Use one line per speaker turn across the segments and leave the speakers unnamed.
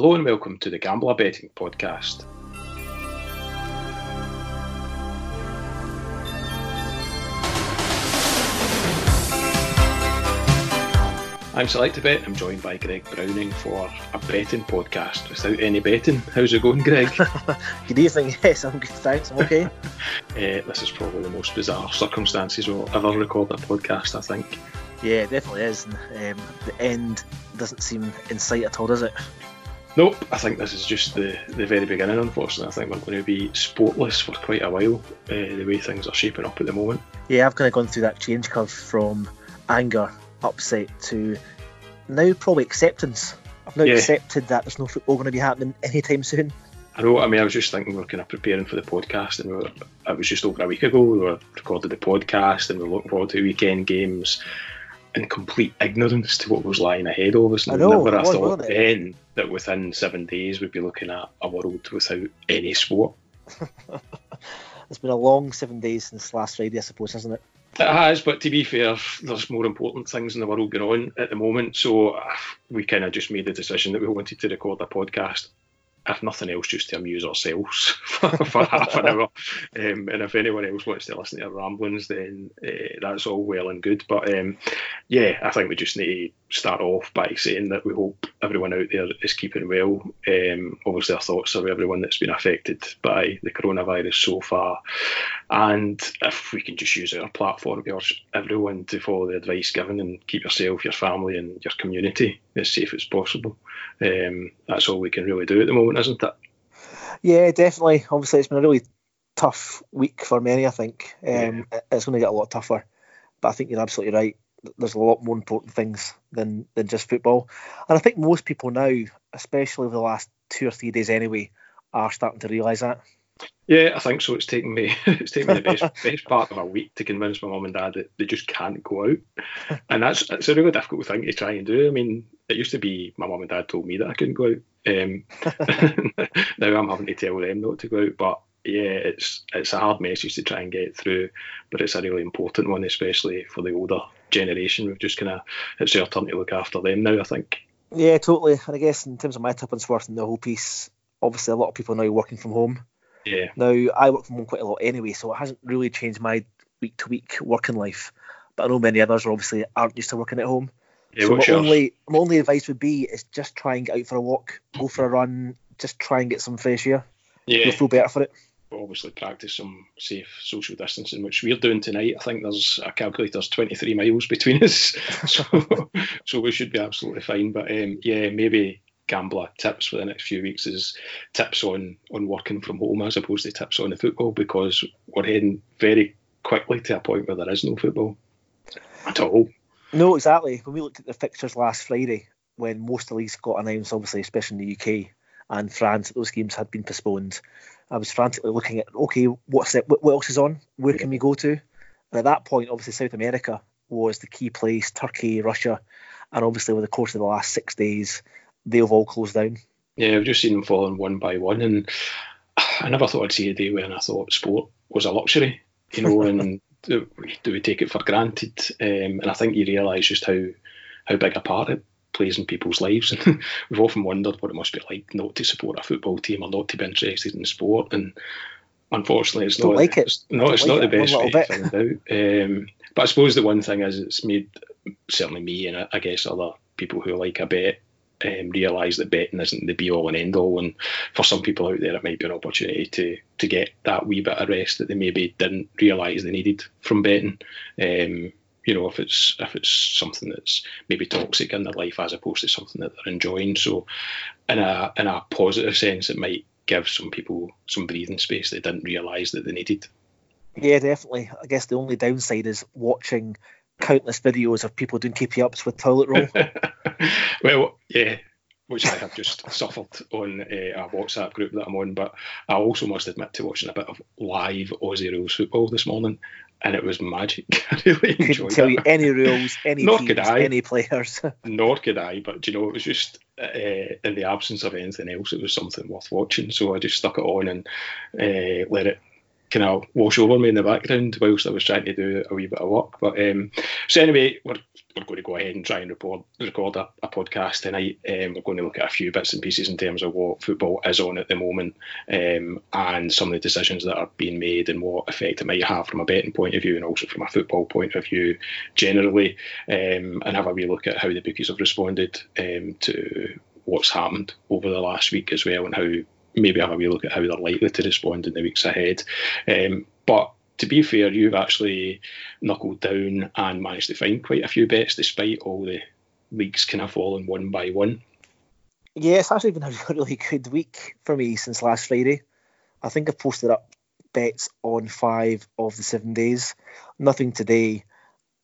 Hello and welcome to the Gambler Betting Podcast. I'm Select2Bet. I'm joined by Greg Browning for a betting podcast without any betting. How's it going, Greg?
good evening. Yes, I'm good. Thanks. I'm okay. uh,
this is probably the most bizarre circumstances we'll ever record a podcast. I think.
Yeah, it definitely is. And, um, the end doesn't seem in sight at all, does it?
Nope, I think this is just the, the very beginning, unfortunately. I think we're going to be sportless for quite a while, uh, the way things are shaping up at the moment.
Yeah, I've kind of gone through that change curve from anger upset to now probably acceptance. I've now yeah. accepted that there's no football going to be happening anytime soon.
I know. I mean, I was just thinking we are kind of preparing for the podcast, and we were, it was just over a week ago. We were recorded the podcast, and we are looking forward to weekend games in complete ignorance to what was lying ahead of us.
And I know,
never I thought then that within seven days we'd be looking at a world without any sport.
it's been a long seven days since last Friday, I suppose, hasn't it?
It has, but to be fair, there's more important things in the world going on at the moment. So uh, we kind of just made the decision that we wanted to record a podcast if nothing else, just to amuse ourselves for, for half an hour. Um, and if anyone else wants to listen to ramblings, then uh, that's all well and good. But um, yeah, I think we just need start off by saying that we hope everyone out there is keeping well. Um, obviously, our thoughts are with everyone that's been affected by the coronavirus so far. And if we can just use our platform to urge everyone to follow the advice given and keep yourself, your family, and your community as safe as possible. Um, that's all we can really do at the moment, isn't it?
Yeah, definitely. Obviously, it's been a really tough week for many. I think um, yeah. it's going to get a lot tougher, but I think you're absolutely right. There's a lot more important things than than just football, and I think most people now, especially over the last two or three days anyway, are starting to realise that.
Yeah, I think so. It's taken me it's taken me the best best part of a week to convince my mum and dad that they just can't go out, and that's it's a really difficult thing to try and do. I mean, it used to be my mum and dad told me that I couldn't go out. Um, now I'm having to tell them not to go out, but yeah, it's it's a hard message to try and get through, but it's a really important one, especially for the older generation. We've just kind of it's our turn to look after them now. I think.
Yeah, totally. And I guess in terms of my tuppence worth and the whole piece, obviously a lot of people are now working from home.
Yeah.
Now I work from home quite a lot anyway, so it hasn't really changed my week to week working life. But I know many others are obviously aren't used to working at home. Yeah, so my only my only advice would be is just try and get out for a walk, go for a run, just try and get some fresh air.
Yeah.
You'll feel better for it.
Obviously, practice some safe social distancing, which we're doing tonight. I think there's a calculator, there's 23 miles between us, so so we should be absolutely fine. But um, yeah, maybe gambler tips for the next few weeks is tips on on working from home as opposed to tips on the football because we're heading very quickly to a point where there is no football at all.
No, exactly. When we looked at the fixtures last Friday, when most of the leagues got announced, obviously, especially in the UK and France, those games had been postponed. I was frantically looking at okay, what's it? What else is on? Where can we go to? And at that point, obviously, South America was the key place. Turkey, Russia, and obviously, over the course of the last six days, they've all closed down.
Yeah, I've just seen them falling one by one, and I never thought I'd see a day when I thought sport was a luxury, you know, and do, we take it for granted? Um, and I think you realise just how how big a part it plays in people's lives. And we've often wondered what it must be like not to support a football team or not to be interested in sport. And unfortunately, it's
Don't
not.
Like it.
It's, no, it's
like
not the best
way
to find out. Um, but I suppose the one thing is, it's made certainly me and I guess other people who like a bet um, realise that betting isn't the be all and end all. And for some people out there, it might be an opportunity to to get that wee bit of rest that they maybe didn't realise they needed from betting. Um, you know, if it's if it's something that's maybe toxic in their life as opposed to something that they're enjoying. So, in a in a positive sense, it might give some people some breathing space they didn't realise that they needed.
Yeah, definitely. I guess the only downside is watching countless videos of people doing keepy ups with toilet roll.
well, yeah, which I have just suffered on uh, a WhatsApp group that I'm on. But I also must admit to watching a bit of live Aussie rules football this morning, and it was magic. I really enjoyed
Couldn't tell
it.
you any rules, any
Nor
teams,
could I.
any players.
Nor could I, but you know, it was just uh, in the absence of anything else, it was something worth watching. So I just stuck it on and uh, let it kind of wash over me in the background whilst I was trying to do a wee bit of work. But um, so anyway, we're, we're going to go ahead and try and report, record a, a podcast tonight. Um, we're going to look at a few bits and pieces in terms of what football is on at the moment um, and some of the decisions that are being made and what effect it might have from a betting point of view and also from a football point of view generally, um, and have a wee look at how the bookies have responded um, to what's happened over the last week as well and how maybe have a wee look at how they're likely to respond in the weeks ahead. Um, but to be fair, you've actually knuckled down and managed to find quite a few bets despite all the leagues kind of falling one by one.
Yeah, it's actually been a really good week for me since last Friday. I think I've posted up bets on five of the seven days. Nothing today,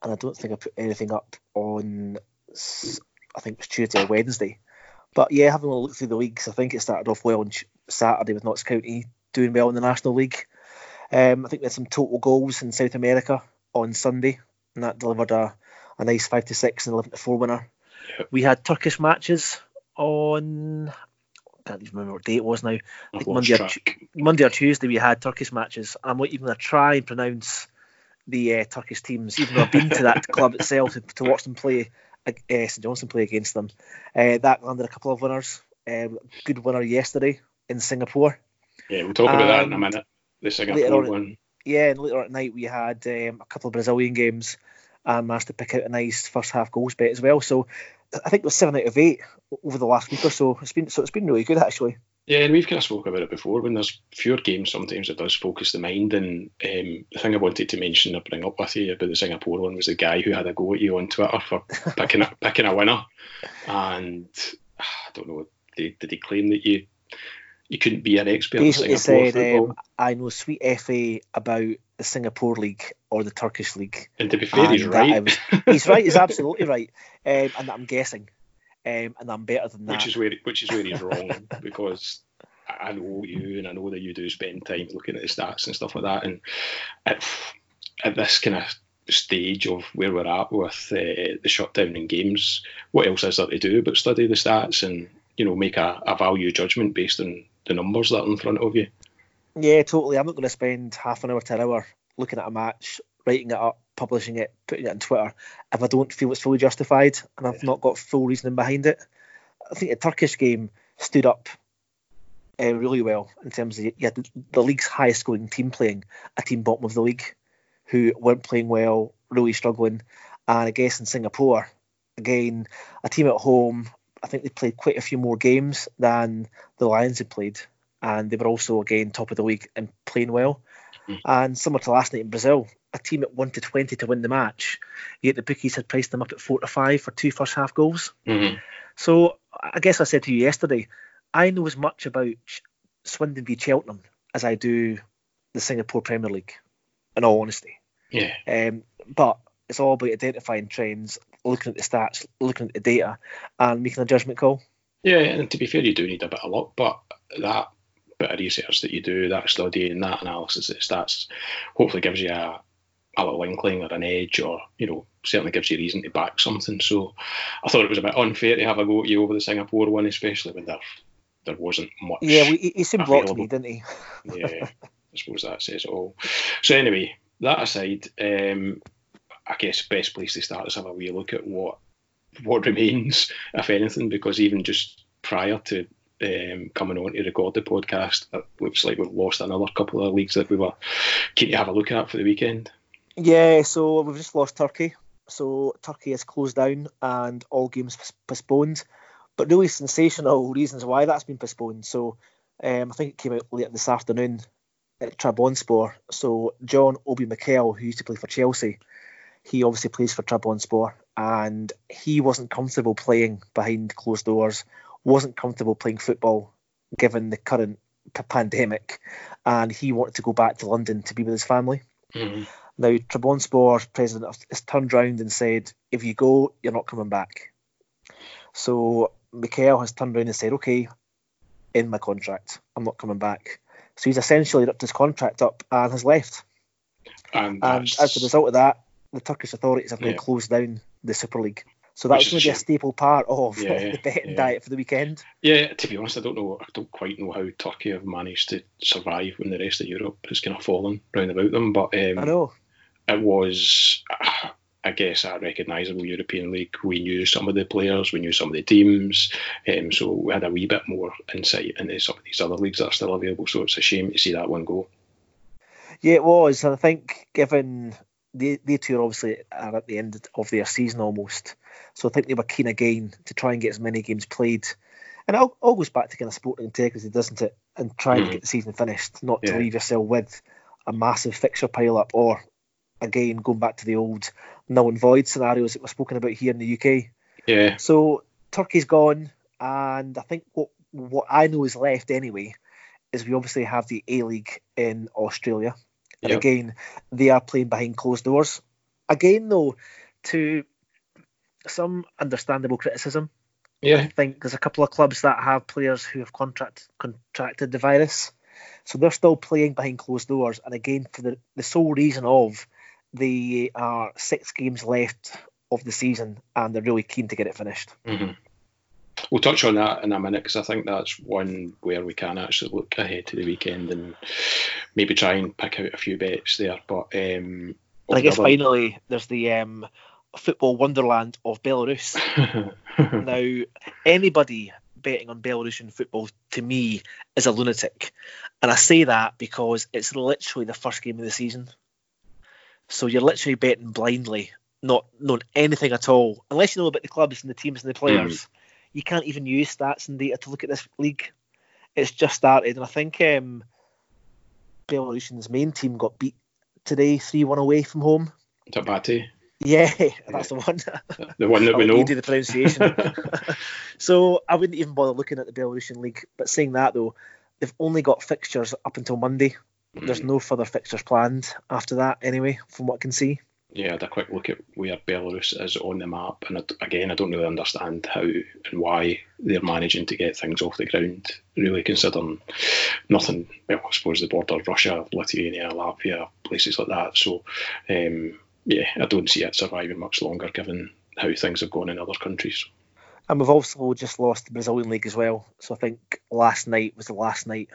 and I don't think I put anything up on. I think it was Tuesday or Wednesday. But yeah, having a look through the leagues, I think it started off well on Saturday with Notts County doing well in the National League. Um, I think there's some total goals in South America on Sunday, and that delivered a, a nice 5 to 6 and 11 to 4 winner. Yep. We had Turkish matches on. I can't even remember what day it was now. I think Monday or, Monday or Tuesday we had Turkish matches. I'm not even going to try and pronounce the uh, Turkish teams, even though I've been to that club itself to, to watch them play uh, St Johnstone play against them. Uh, that landed a couple of winners. Um, good winner yesterday in Singapore.
Yeah, we'll talk about um, that in a minute. The Singapore on, one.
Yeah, and later at night we had um, a couple of Brazilian games and managed to pick out a nice first half goals bet as well. So I think it was seven out of eight over the last week or so. It's been so it's been really good actually.
Yeah, and we've kind of spoke about it before. When there's fewer games, sometimes it does focus the mind. And um, the thing I wanted to mention or bring up with you about the Singapore one was the guy who had a go at you on Twitter for picking a, picking a winner. And I don't know, did, did he claim that you you couldn't be an expert Basically in Singapore said, football? Um,
I know sweet FA about the Singapore league or the Turkish league.
And to be fair, he's right. Was,
he's right. He's absolutely right. Um, and I'm guessing um, and I'm better than that.
Which is where which is where he's wrong because I know you and I know that you do spend time looking at the stats and stuff like that. And at, at this kind of stage of where we're at with uh, the shutdown in games, what else is there to do but study the stats and you know make a, a value judgment based on the numbers that are in front of you?
Yeah, totally. I'm not going to spend half an hour to an hour looking at a match, writing it up, publishing it, putting it on Twitter if I don't feel it's fully justified and I've not got full reasoning behind it. I think the Turkish game stood up uh, really well in terms of you had the, the league's highest scoring team playing a team bottom of the league who weren't playing well, really struggling. And I guess in Singapore, again, a team at home, I think they played quite a few more games than the Lions had played. And they were also, again, top of the league and playing well. Mm. And similar to last night in Brazil, a team at 1 to 20 to win the match, yet the bookies had priced them up at 4 to 5 for two first half goals. Mm-hmm. So I guess I said to you yesterday, I know as much about Swindon v Cheltenham as I do the Singapore Premier League, in all honesty.
Yeah.
Um, but it's all about identifying trends, looking at the stats, looking at the data, and making a judgment call.
Yeah, and to be fair, you do need a bit of luck, but that bit of research that you do, that study and that analysis of stats, hopefully gives you a, a little inkling or an edge, or you know, certainly gives you reason to back something. So, I thought it was a bit unfair to have a go at you over the Singapore one, especially when they're there wasn't much.
Yeah, he, he seemed blocked me, didn't he?
yeah, I suppose that says it all. So anyway, that aside, um, I guess best place to start is have a wee look at what what remains, if anything, because even just prior to um, coming on to record the podcast, it looks like we've lost another couple of leagues that we were keen to have a look at for the weekend.
Yeah, so we've just lost Turkey. So Turkey has closed down and all games postponed but really sensational reasons why that's been postponed. So um, I think it came out late this afternoon at Trabzonspor. So John Obi Mikel, who used to play for Chelsea, he obviously plays for Trabzonspor, and he wasn't comfortable playing behind closed doors, wasn't comfortable playing football given the current pandemic, and he wanted to go back to London to be with his family. Mm-hmm. Now, Trabzonspor's president has turned around and said, if you go, you're not coming back. So Mikel has turned around and said, okay, in my contract, I'm not coming back. So he's essentially ripped his contract up and has left.
And,
and as a result of that, the Turkish authorities have now yeah. closed down the Super League. So that was going to be a staple part of
Yeah,
the betting
yeah.
diet for the weekend.
Yeah, to be honest, I don't know. I don't quite know how Turkey have managed to survive when the rest of Europe has kind of fallen round about them. But um,
I know.
it was, I guess, a recognisable European league. We knew some of the players, we knew some of the teams, um, so we had a wee bit more insight into some of these other leagues that are still available. So it's a shame to see that one go.
Yeah, it was. And I think given they, they two are obviously are at the end of their season almost. So I think they were keen again to try and get as many games played. And it all, all goes back to kind of sporting integrity, doesn't it? And trying
Mhm.
to get the season finished, not to leave yourself with a massive fixture pile up or again going back to the old null and void scenarios that were spoken about here in the UK.
Yeah,
So Turkey's gone, and I think what what I know is left anyway is we obviously have the A League in Australia, and
Yep.
again they are playing behind closed doors. Again, though, to some understandable criticism, I think there's a couple of clubs that have players who have contract contracted the virus, so they're still playing behind closed doors. And again, for the, the sole reason of they are six games left of the season, and they're really keen to get it finished.
hmm We'll touch on that in a minute because I think that's one where we can actually look ahead to the weekend and maybe try and pick out a few bets there. But um,
I guess
other-
finally, there's the um, football wonderland of Belarus. now, anybody betting on Belarusian football to me is a lunatic, and I say that because it's literally the first game of the season. So you're literally betting blindly, not knowing anything at all, unless you know about the clubs and the teams and the players. You can't even use stats and data to look at this league. It's just started, and I think um, Belarusian's main team got beat today, three-one away from home.
Tabati,
Yeah, that's the one.
the one that we know.
do the pronunciation. so I wouldn't even bother looking at the Belarusian league. But saying that though, they've only got fixtures up until Monday. There's
Mm.
no further fixtures planned after that, anyway, from what I can see.
Yeah, I had a quick look at where Belarus is on the map, and again, I don't really understand how and why they're managing to get things off the ground. Really, considering nothing. Well, I suppose the border, of Russia, Lithuania, Latvia, places like that. So, um, yeah, I don't see it surviving much longer, given how things have gone in other countries.
And we've also just lost the Brazilian league as well. So I think last night was the last night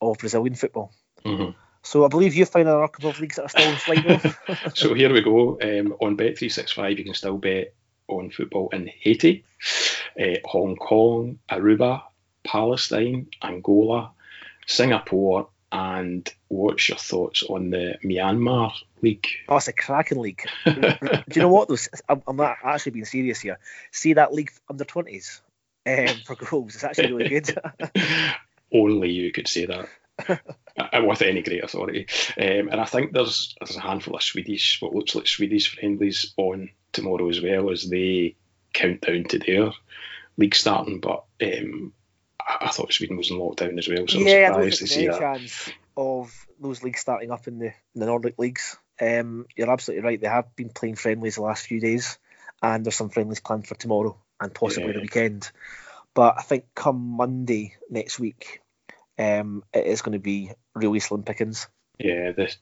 of Brazilian football.
hmm
So I believe you found a couple of leagues that are still in flight though.
So here we go. Um, on Bet365, you can still bet on football in Haiti, uh, Hong Kong, Aruba, Palestine, Angola, Singapore, and what's your thoughts on the Myanmar League?
oh, it's a cracking league. Do you know what? I'm, I'm not actually being serious here. See that league under 20s um, for goals. It's actually really good.
Only you could say that. with any great authority. Um, and I think there's there's a handful of Swedish, what looks like Swedish friendlies on tomorrow as well as they count down to their league starting. But um, I, I thought Sweden was in lockdown as well, so
yeah, I
I'm surprised to see that.
chance of those leagues starting up in the, in the Nordic leagues. Um, you're absolutely right. They have been playing friendlies the last few days, and there's some friendlies planned for tomorrow and possibly the weekend. But I think come Monday next week, um, it is going to be really slim pickings.
Yeah, the,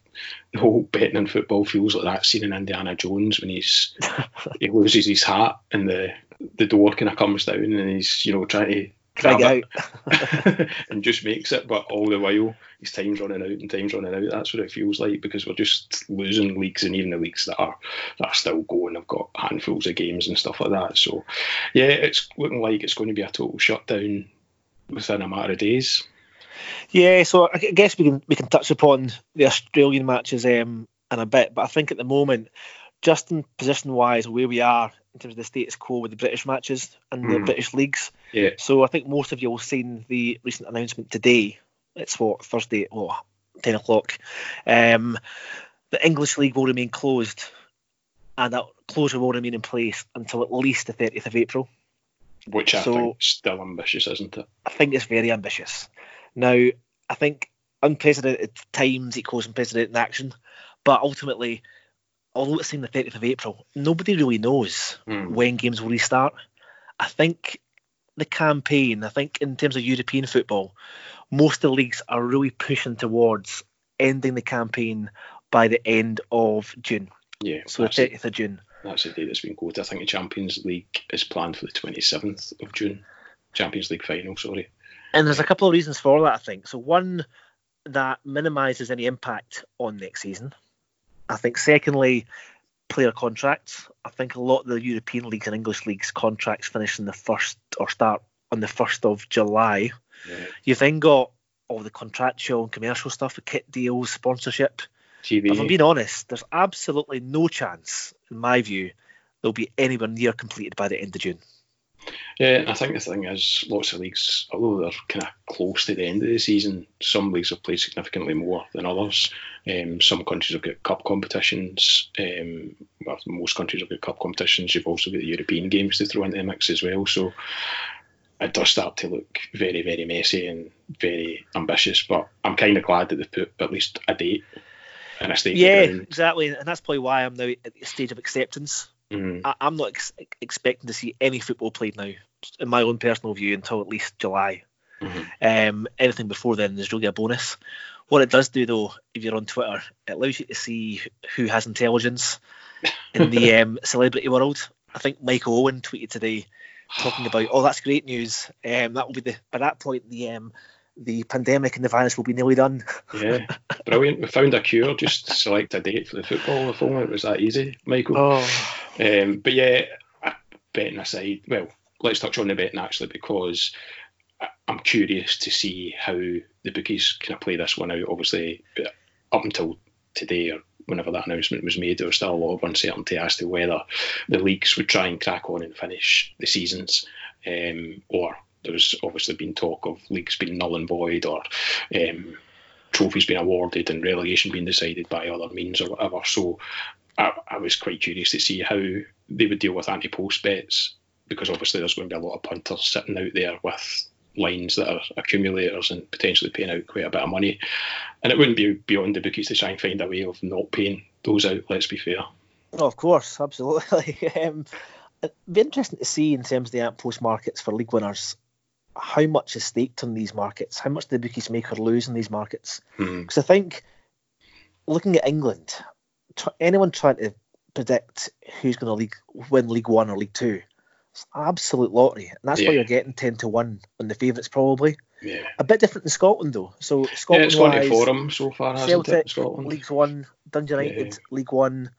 the whole betting in football feels like that scene in Indiana Jones when he's he loses his hat and the the door kind of comes down and he's you know trying to
Try
grab
it out.
and just makes it, but all the while his time's running out and time's running out. That's what it feels like because we're just losing leagues and even the leagues that are that are still going I've got handfuls of games and stuff like that. So yeah, it's looking like it's going to be a total shutdown within a matter of days.
Yeah, so I guess we can we can touch upon the Australian matches um, in a bit, but I think at the moment, just in position wise, where we are in terms of the status quo with the British matches and the
Mm.
British leagues.
Yeah.
So I think most of you will have seen the recent announcement today. It's what Thursday, oh, 10 o'clock. Um, the English league will remain closed, and that closure will remain in place until at least the 30th of April.
Which I
So-
think is still ambitious, isn't it?
I think it's very ambitious. Now, I think unprecedented times equals unprecedented action, but ultimately, although it's saying the 30th of April, nobody really knows
Mm.
when games will restart. I think the campaign, I think in terms of European football, most of the leagues are really pushing towards ending the campaign by the end of June,
Yeah,
so the 30th of June.
that's the date that's been quoted. I think the Champions League is planned for the 27th of June. Champions League final, sorry.
And there's a couple of reasons for that, I think. So one that minimises any impact on next season. I think secondly, player contracts. I think a lot of the European leagues and English leagues contracts finish in the first or start on the first of July.
Yeah.
You've then got all the contractual and commercial stuff, the kit deals, sponsorship.
TV.
If I'm being honest, there's absolutely no chance, in my view, they'll be anywhere near completed by the end of June.
Yeah, I think the thing is, lots of leagues, although they're kind of close to the end of the season, some leagues have played significantly more than others. Um, some countries have got cup competitions. Um, well, most countries have got cup competitions. You've also got the European games to throw into the mix as well. So it does start to look very, very messy and very ambitious. But I'm kind of glad that they've put at least a date and a stake.
Yeah,
in the ground.
exactly, and that's probably why I'm now at the stage of acceptance.
Mhm.
I, I'm not ex- expecting to see any football played now, in my own personal view, until at least July.
Mhm.
Um, anything before then is really a bonus. What it does do, though, if you're on Twitter, it allows you to see who has intelligence in the um, celebrity world. I think Michael Owen tweeted today talking about, oh, that's great news. Um, that will be the by that point the um, the pandemic and the virus will be nearly done.
Yeah, brilliant. We found a cure. Just select a date for the football. If only it was that easy, Michael.
Oh,
Um, but yeah, uh, betting aside, well, let's touch on the betting actually because I- I'm curious to see how the bookies kind of play this one out. Obviously, uh, up until today or whenever that announcement was made, there was still a lot of uncertainty as to whether the leagues would try and crack on and finish the seasons, um, or there's obviously been talk of leagues being null and void or um, trophies being awarded and relegation being decided by other means or whatever. So I, I was quite curious to see how they would deal with ante-post bets because obviously there's going to be a lot of punters sitting out there with lines that are accumulators and potentially paying out quite a bit of money. And it wouldn't be beyond the bookies to try and find a way of not paying those out, let's be fair.
Oh, of course, absolutely. um, it'd be interesting to see in terms of the post markets for league winners how much is staked on these markets, how much do the bookies make or lose in these markets.
Hmm.
Because I think looking at England, tr- anyone trying to predict who's going to league, win League One or League Two, it's absolute lottery, and that's why you're getting ten to one on the favourites probably.
Yeah.
A bit different in Scotland though. So
Yeah,
Scotland
it's gone to forum so far, hasn't
Celtic,
in Scotland?
League One, Dundee United,
Yeah.
League One,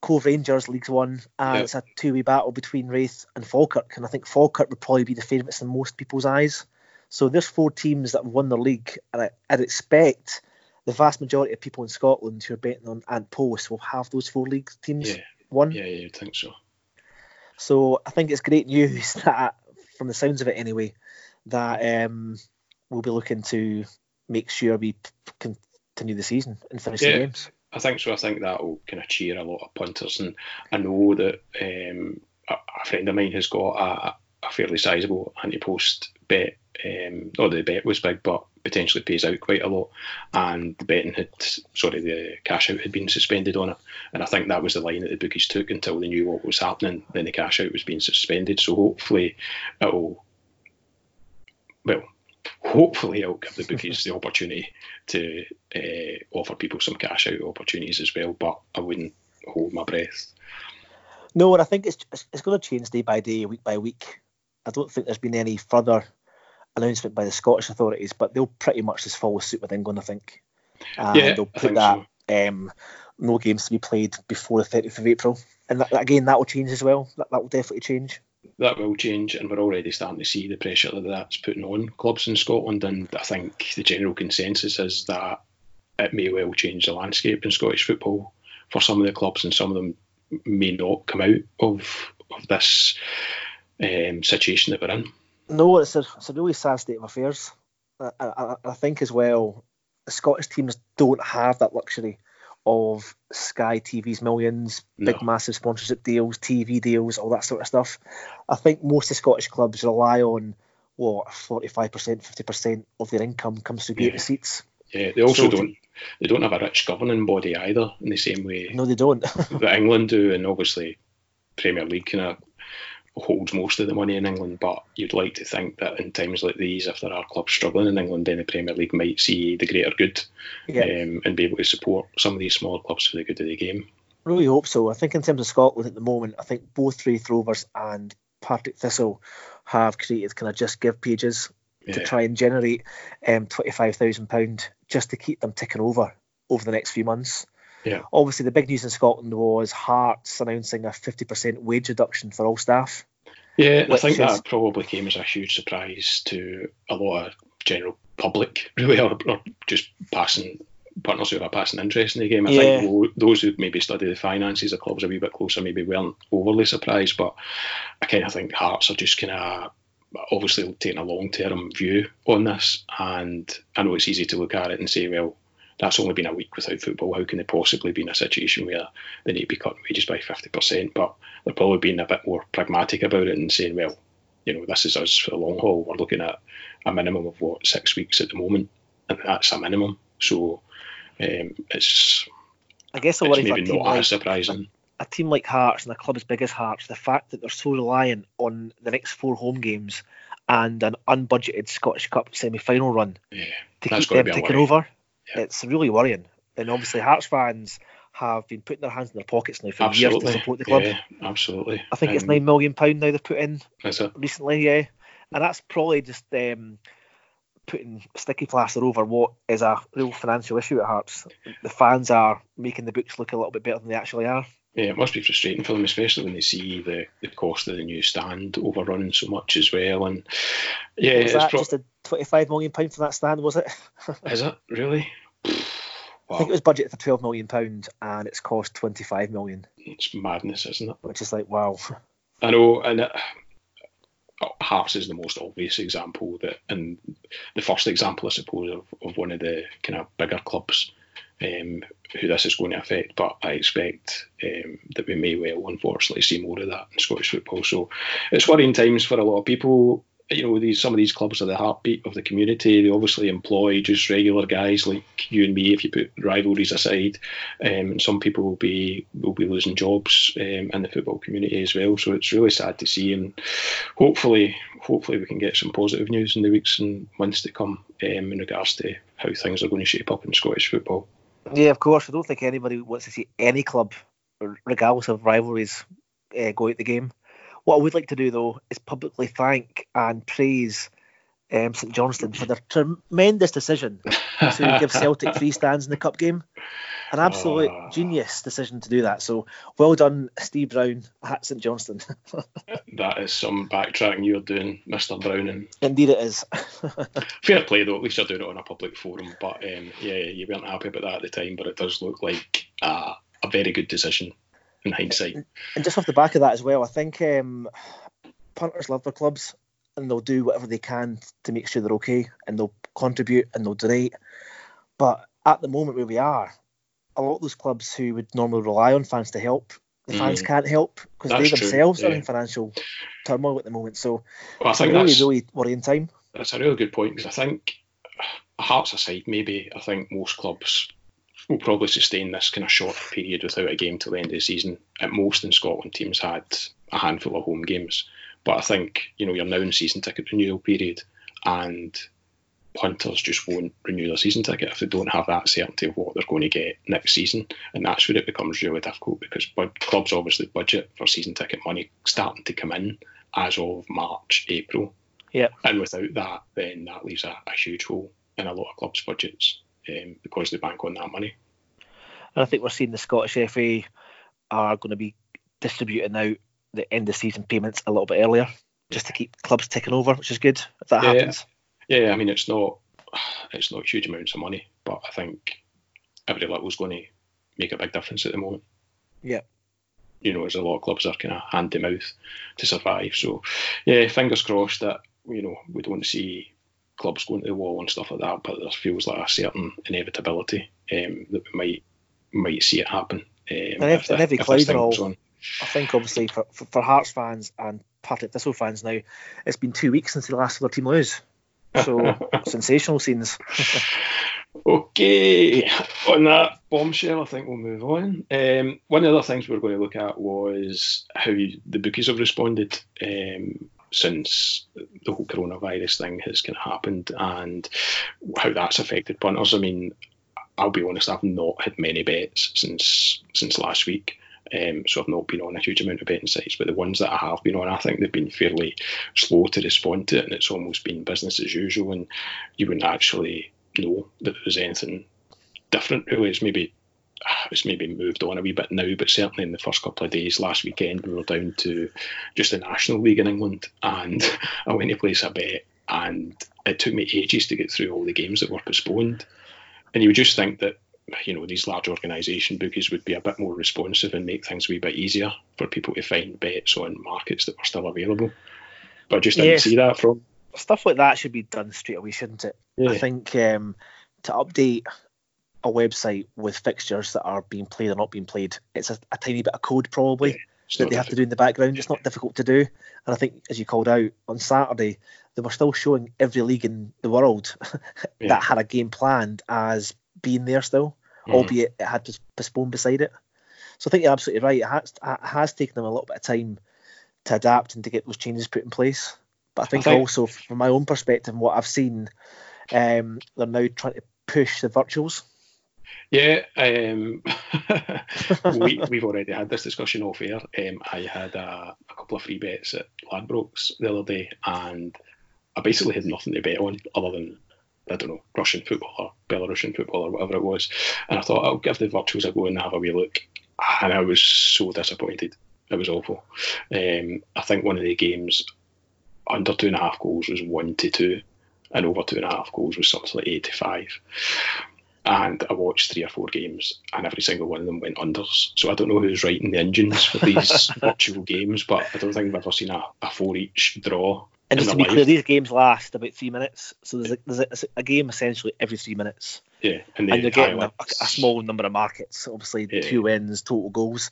Cove Rangers, League One, and
Yeah.
it's a two-way battle between Raith and Falkirk, and I think Falkirk would probably be the favourites in most people's eyes. So there's four teams that have won the league, and I, I'd expect the vast majority of people in Scotland who are betting on Ant Post will have those four league teams
Yeah,
won.
yeah, yeah, you'd think so.
So I think it's great news that, from the sounds of it anyway, that um, we'll be looking to make sure we continue the season and finish
Yeah.
the games.
I think so. I think that will kind of cheer a lot of punters, and I know that um, a, a friend of mine has got a, a fairly sizable ante-post bet. Um, that the bet was big, but potentially pays out quite a lot. And the betting had, sorry, the cash out had been suspended on it, and I think that was the line that the bookies took until they knew what was happening. Then the cash out was being suspended, so hopefully it'll, well, hopefully it'll give the bookies the opportunity to uh, offer people some cash out opportunities as well. But I wouldn't hold my breath.
No, and I think it's it's, going to change day by day, week by week. I don't think there's been any further announcement by the Scottish authorities, but they'll pretty much just follow suit with England, I think. And
Yeah,
they'll put that um, no games to be played before the 30th of April. And that, again, that will change as well. That, that will definitely change.
That will change, and we're already starting to see the pressure that that's putting on clubs in Scotland. And I think the general consensus is that it may well change the landscape in Scottish football for some of the clubs, and some of them may not come out of of this um, situation that we're in.
No, it's a, it's a really sad state of affairs. I, I, I think as well, Scottish teams don't have that luxury of Sky TV's millions, big massive sponsorship deals, TV deals, all that sort of stuff. I think most of the Scottish clubs rely on what 45%, 50% of their income comes through gate
Yeah.
receipts.
Yeah, they also
So
don't. They don't have a rich governing body either, in the same way
No, they don't.
that England do, and obviously Premier League kind of holds most of the money in England. But you'd like to think that in times like these, if there are clubs struggling in England, then the Premier League might see the greater good
yeah.
um, and be able to support some of these smaller clubs for the good of the game.
Really hope so. I think in terms of Scotland at the moment, I think both Raith Rovers and Partick Thistle have created kind of JustGiving pages yeah. to try and generate um, £25,000 just to keep them ticking over over the next few months.
Yeah.
Obviously, the big news in Scotland was Hearts announcing a 50% wage reduction for all staff.
Yeah, I think is... that probably came as a huge surprise to a lot of general public, really, or, or just passing partners who have a passing interest in the game. I yeah. think those who maybe study the finances of clubs a wee bit closer maybe weren't overly surprised, but I kind of think Hearts are just kind of obviously taking a long term view on this. And I know it's easy to look at it and say, well, that's only been a week without football. How can they possibly be in a situation where they need to be cutting wages by 50%? But they're probably being a bit more pragmatic about it and saying, well, you know, this is us for the long haul. We're looking at a minimum of what, six weeks at the moment, and that's a minimum. So um, it's,
I guess,
it's maybe not like, as surprising.
A, team like Hearts and a club as big as Hearts, the fact that they're so reliant on the next four home games and an unbudgeted Scottish Cup semi final run
yeah,
to keep them ticking over yeah. it's really worrying. And obviously, Hearts fans have been putting their hands in their pockets now for absolutely. years to support the club.
Yeah, absolutely.
I think um, it's nine million pound now they've put in recently. Yeah, and that's probably just um, putting sticky plaster over what is a real financial issue at Hearts. The fans are making the books look a little bit better than they actually are.
Yeah, it must be frustrating for them, especially when they see the, the cost of the new stand overrunning so much as well. And yeah,
was that pro- just a twenty-five million pound for that stand? Was it?
is it really?
Wow. I think it was budgeted for twelve million pound, and it's cost twenty-five million.
It's madness, isn't it?
Which is like wow.
I know, and it, oh, Hearts is the most obvious example that, and the first example, I suppose, of, of one of the kind of bigger clubs um, who this is going to affect. But I expect um, that we may well, unfortunately, see more of that in Scottish football. So it's worrying times for a lot of people you know, these some of these clubs are the heartbeat of the community. They obviously employ just regular guys like you and me. If you put rivalries aside, um, and some people will be will be losing jobs um, in the football community as well. So it's really sad to see, and hopefully, hopefully we can get some positive news in the weeks and months to come um, in regards to how things are going to shape up in Scottish football.
Yeah, of course. I don't think anybody wants to see any club, regardless of rivalries, uh, go out the game. What I would like to do though is publicly thank and praise um, St Johnstone for their tremendous decision to give Celtic free stands in the cup game. An absolute uh, genius decision to do that. So well done, Steve Brown at St Johnstone.
that is some backtracking you're doing, Mr. Browning.
Indeed, it is.
Fair play though. At least you're doing it on a public forum. But um, yeah, you weren't happy about that at the time. But it does look like uh, a very good decision in hindsight.
And just off the back of that as well, I think um, punters love their clubs and they'll do whatever they can to make sure they're okay and they'll contribute and they'll donate. But at the moment where we are, a lot of those clubs who would normally rely on fans to help, the mm. fans can't help because they themselves yeah. are in financial turmoil at the moment. So well, it's a really, really worrying time.
That's a really good point because I think, Hearts aside, maybe I think most clubs will probably sustain this kind of short period without a game till the end of the season. At most in Scotland, teams had a handful of home games. But I think, you know, you're now in season ticket renewal period and punters just won't renew their season ticket if they don't have that certainty of what they're going to get next season. And that's where it becomes really difficult because clubs obviously budget for season ticket money starting to come in as of March, April.
Yeah.
And without that, then that leaves a, a huge hole in a lot of clubs' budgets um, because they bank on that money.
And I think we're seeing the Scottish FA are going to be distributing out the end of season payments a little bit earlier, just to keep clubs ticking over, which is good if that
yeah,
happens.
Yeah, I mean it's not it's not huge amounts of money, but I think every little is going to make a big difference at the moment.
Yeah.
You know, there's a lot of clubs are kind of hand to mouth to survive. So, yeah, fingers crossed that you know we don't see clubs going to the wall and stuff like that, but there feels like a certain inevitability um, that we might might see it happen. Um,
and if, and every cloud all, I think obviously for, for, for, Hearts fans and Partick Thistle fans now, it's been two weeks since the last other team lose. So sensational scenes.
okay, on that bombshell, I think we'll move on. Um, one of the other things we were going to look at was how the bookies have responded. Um, since the whole coronavirus thing has kind of happened and how that's affected punters. I mean, I'll be honest, I've not had many bets since since last week. Um, so I've not been on a huge amount of betting sites, but the ones that I have been on, I think they've been fairly slow to respond to it, and it's almost been business as usual, and you wouldn't actually know that there was anything different. Really, it's maybe it's maybe moved on a wee bit now, but certainly in the first couple of days last weekend, we were down to just the National League in England, and I went to place a bet, and it took me ages to get through all the games that were postponed. And you would just think that you know these large organisation bookies would be a bit more responsive and make things a wee bit easier for people to find bets on markets that were still available. But I just didn't
Yes.
see that from.
Stuff like that should be done straight away, shouldn't it?
Yeah.
I think um, to update a website with fixtures that are being played or not being played, it's a, a tiny bit of code probably
It's
that they have to do in the background. It's not difficult to do. And I think, as you called out on Saturday, they were still showing every league in the world
Yeah.
that had a game planned as being there still,
Mhm.
albeit it had to postpone beside it. So I think you're absolutely right. It has, it has taken them a little bit of time to adapt and to get those changes put in place. But I think,
think-
also, from my own perspective and what I've seen, um, they're now trying to push the virtuals.
Yeah, um, we, we've already had this discussion off air. Um, I had a, a couple of free bets at Ladbrokes the other day, and I basically had nothing to bet on other than, I don't know, Russian football or Belarusian football or whatever it was. And I thought, I'll give the virtuals a go and have a wee look. And I was so disappointed. It was awful. Um, I think one of the games under two and a half goals was one to two, and over two and a half goals was something like eight to five and I watched three or four games, and every single one of them went unders. So I don't know who's writing the engines for these virtual games, but I don't think I've ever seen a, a four each draw.
And just to be clear, these games last about three minutes. So there's a, there's a, a game essentially every three minutes.
Yeah, and,
and you're getting a, a small number of markets. Obviously,
Yeah.
two wins, total goals.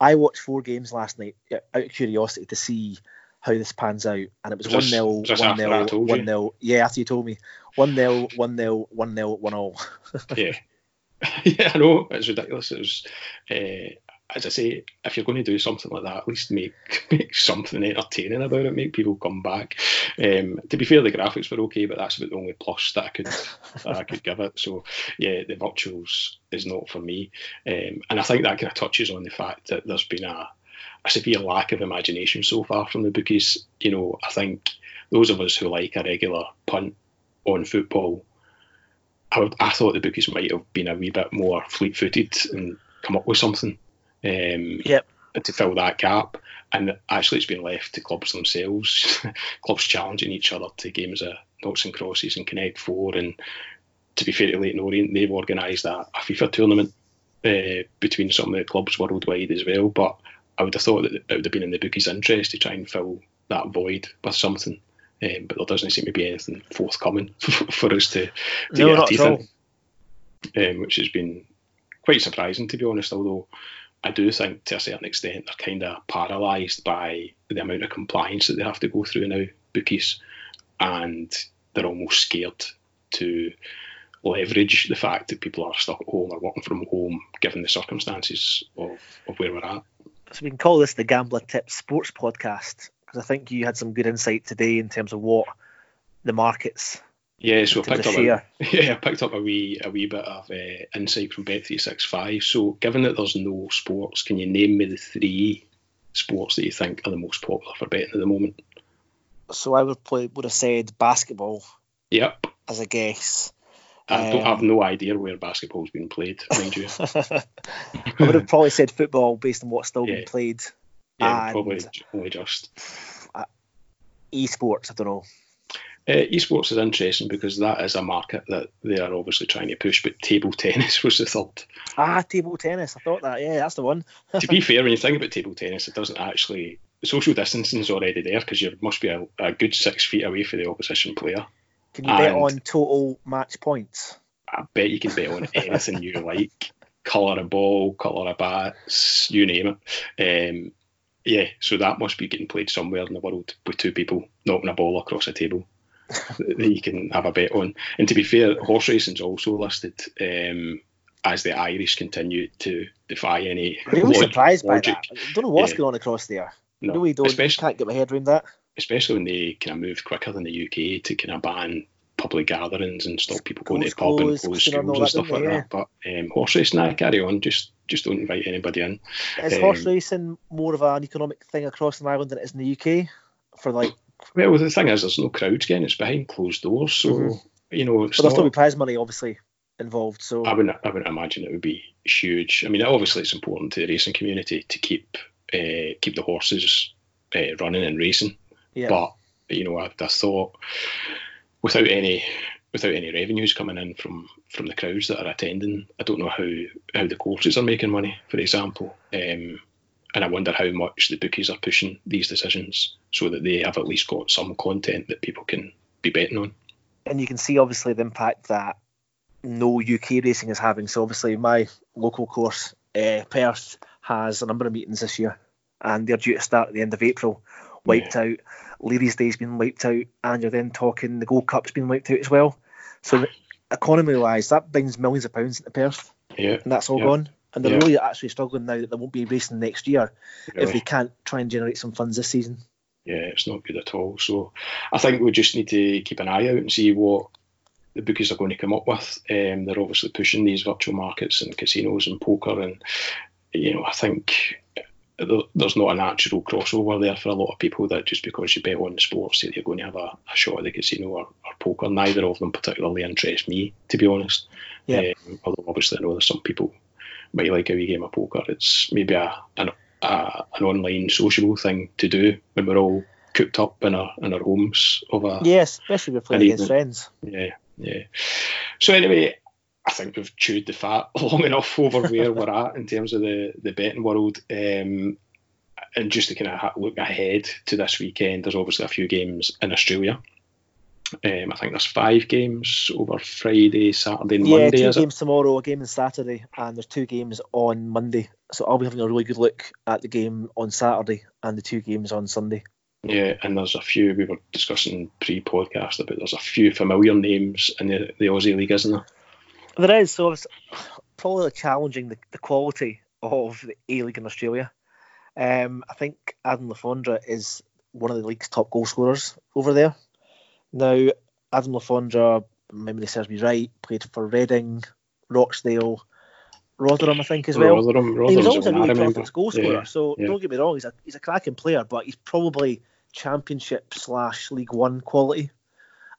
I watched four games last night out of curiosity to see how this pans out, and it was
Was
one
this-
0 one
after
0 one 0 Yeah, after you told me, one 0 one 0 one 0 one all.
yeah, yeah, I know it's ridiculous. It was, uh, as I say, if you're going to do something like that, at least make make something entertaining about it. Make people come back. Um, to be fair, the graphics were okay, but that's about the only plus that I could that I could give it. So yeah, the virtuals is not for me, um, and I think that kind of touches on the fact that there's been a a severe lack of imagination so far from the bookies. You know, I think those of us who like a regular punt on football I, I thought the bookies might have been a wee bit more fleet-footed and come up with something um,
Yep.
to fill that gap. And actually, it's been left to clubs themselves, clubs challenging each other to games of noughts and crosses and Connect Four. And to be fair to Leyton Orient, they've organised a, a FIFA tournament uh, between some of the clubs worldwide as well. But I would have thought that it would have been in the bookies' interest to try and fill that void with something. Um, but there doesn't seem to be anything forthcoming for us to, to
No,
get our teeth in, um, which has been quite surprising to be honest. Although I do think to a certain extent they're kind of paralysed by the amount of compliance that they have to go through now, bookies, and they're almost scared to leverage the fact that people are stuck at home or working from home, given the circumstances of, of where we're at.
So we can call this the Gambler Tips Sports Podcast because I think you had some good insight today in terms of what the markets
Yeah, so I picked up a, yeah, I picked up a wee a wee bit of uh, insight from Bet three six five. So, given that there's no sports, can you name me the three sports that you think are the most popular for betting at the moment?
So I would play would have said basketball
Yep,
as a guess.
I don't
Um,
have no idea where basketball's been played, mind you.
I would have probably said football based on what's still
Yeah.
being played.
Yeah,
And-
probably only just.
Esports, I don't know.
Uh, esports is interesting because that is a market that they are obviously trying to push, but table tennis was the third.
Ah, table tennis. I thought that. Yeah, that's the one.
to be fair, when you think about table tennis, it doesn't actually. Social distancing is already there because you must be a, a good six feet away from the opposition player.
Can you bet on total match points?
I bet you can bet on anything you like. Colour of ball, colour of bats, you name it. Um, yeah, so that must be getting played somewhere in the world with two people knocking a ball across a table that you can have a bet on. And to be fair, horse racing's also listed um, as the Irish continue to defy any
I'm
log-
surprised by
logic.
that. I don't know what's
Yeah.
going on across there.
No,
really don't.
especially
can't get my head around that.
Especially when they kind of moved quicker than the UK to kind of ban public gatherings and stop people going to the pub and close schools and stuff like that. But um, horse racing, I carry on. Just just don't invite anybody in.
Is
Um,
horse racing more of an economic thing across an island than it is in the UK? For like,
Well, the thing is, there's no crowds getting. It's behind closed doors, so
Mhm.
you know it's
but there'll still be prize money obviously involved. So
I wouldn't. I wouldn't imagine it would be huge. I mean, obviously, it's important to the racing community to keep uh, keep the horses uh, running and racing.
Yeah,
But you know, I, I thought without any without any revenues coming in from from the crowds that are attending, I don't know how how the courses are making money, for example. Um, and I wonder how much the bookies are pushing these decisions so that they have at least got some content that people can be betting on.
and you can see obviously the impact that no UK racing is having. So obviously my local course, uh, Perth, has a number of meetings this year, and they're due to start at the end of April. Wiped out, Ladies' Day's been wiped out, and you're then talking the Gold Cup's been wiped out as well. So economy-wise, that brings millions of pounds into Perth,
Yeah,
and that's all
Yeah.
gone. And they're
Yeah.
really actually struggling now that they won't be racing next year if they can't try and generate some funds this season.
yeah, it's not good at all. So I think we just need to keep an eye out and see what the bookies are going to come up with. Um, they're obviously pushing these virtual markets and casinos and poker, and you know I think th- there's not a natural crossover there for a lot of people that just because you bet on the sports that you're going to have a, a shot at the casino or, or poker. Neither of them particularly interest me, to be honest.
Yeah.
Um, although obviously I know there's some people might like a wee game of poker. It's maybe a an, a, an online sociable thing to do when we're all cooped up in our in our homes of a
Yeah, especially if we're playing against friends.
yeah yeah. So anyway, I think we've chewed the fat long enough over where we're at in terms of the the betting world. Um, and just to kind of look ahead to this weekend, there's obviously a few games in Australia. Um, I think there's five games over Friday, Saturday, and
Yeah,
Monday.
two
Is it?
games tomorrow, a game on Saturday, and there's two games on Monday. So I'll be having a really good look at the game on Saturday and the two games on Sunday.
Yeah, and there's a few we were discussing pre-podcast about. There's a few familiar names in the, the Aussie League, isn't there?
There is, so it's probably challenging the, the quality of the A League in Australia. Um, I think Adam Le Fondre is one of the league's top goal scorers over there. Now, Adam Le Fondre, memory serves me right, played for Reading, Rochdale, Rotherham, I think, as well.
Rotherham,
he was always a really prolific goal scorer.
Yeah,
so
yeah.
don't get me wrong, he's a he's a cracking player, but he's probably Championship slash League One quality,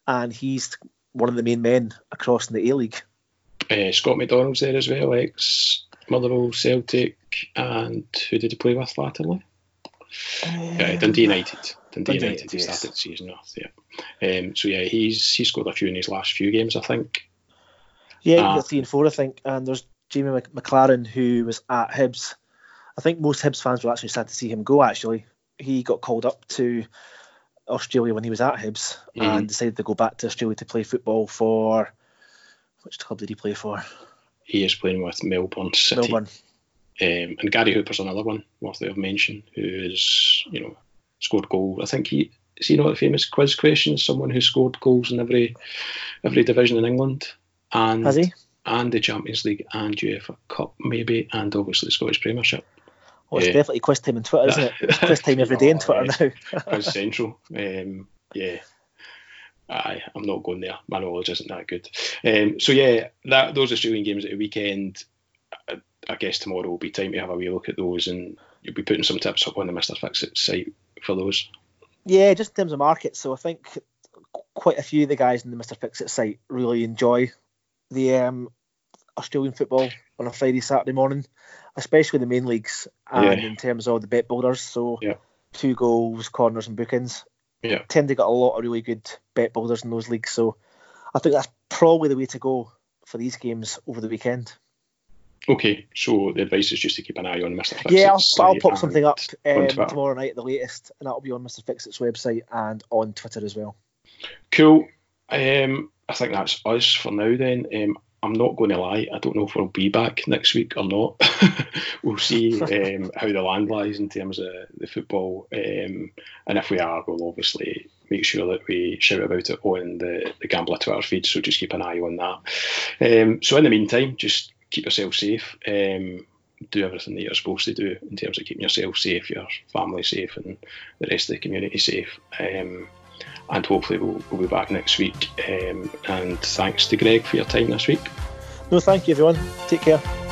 and he's one of the main men across in the A League.
Uh, Scott McDonald's there as well, ex Motherwell, Celtic, and who did he play with latterly? Yeah, Dundee United. Dundee,
Dundee
United. He
yes.
started the season off. Yeah. Um, so yeah, he's he's scored a few in his last few games, I think.
Yeah,
Ah.
he got three and four, I think. And there's Jamie Mc- McLaren, who was at Hibs. I think most Hibs fans were actually sad to see him go. Actually, he got called up to Australia when he was at Hibs
Mhm.
and decided to go back to Australia to play football for which club did he play for?
He is playing with Melbourne City.
Melbourne.
Um, and Gary Hooper's another one worthy of mention, who is, you know, scored goals. I think he is he not the famous quiz question? Someone who scored goals in every every division in England, and
Has he?
and the Champions League and UEFA Cup maybe, and obviously the Scottish Premiership.
Well, it's
Yeah.
definitely quiz time on Twitter, isn't it? It's quiz time every day on Twitter now.
Quiz Central. Um, yeah. Aye, I'm not going there. My knowledge isn't that good. Um, so yeah, that those Australian games at the weekend. I, I guess tomorrow will be time to have a wee look at those, and you'll be putting some tips up on the Mister Fixit site for those.
Yeah, just in terms of markets. So I think quite a few of the guys in the Mr. Fixit site really enjoy the um, Australian football on a Friday, Saturday morning, especially the main leagues and
Yeah.
in terms of the bet builders. So
Yeah.
two goals, corners, and bookings.
Yeah.
Tend to get a lot of really good bet builders in those leagues. So I think that's probably the way to go for these games over the weekend.
Okay, so the advice is just to keep an eye on Mister Fixit.
yeah, I'll, I'll pop something up um, tomorrow night at the latest, and that'll be on Mr. Fixit's website and on Twitter as well.
Cool. Um, I think that's us for now. Then um, I'm not going to lie. I don't know if we'll be back next week or not. we'll see um, how the land lies in terms of the football, um, and if we are, we'll obviously make sure that we shout about it on the the Gambler Twitter feed. So just keep an eye on that. Um, so in the meantime, just keep yourself safe. Um, do everything that you're supposed to do in terms of keeping yourself safe, your family safe, and the rest of the community safe. And hopefully we'll, we'll be back next week. Um, and thanks to Greg for your time this week.
No, thank you, everyone. Take care.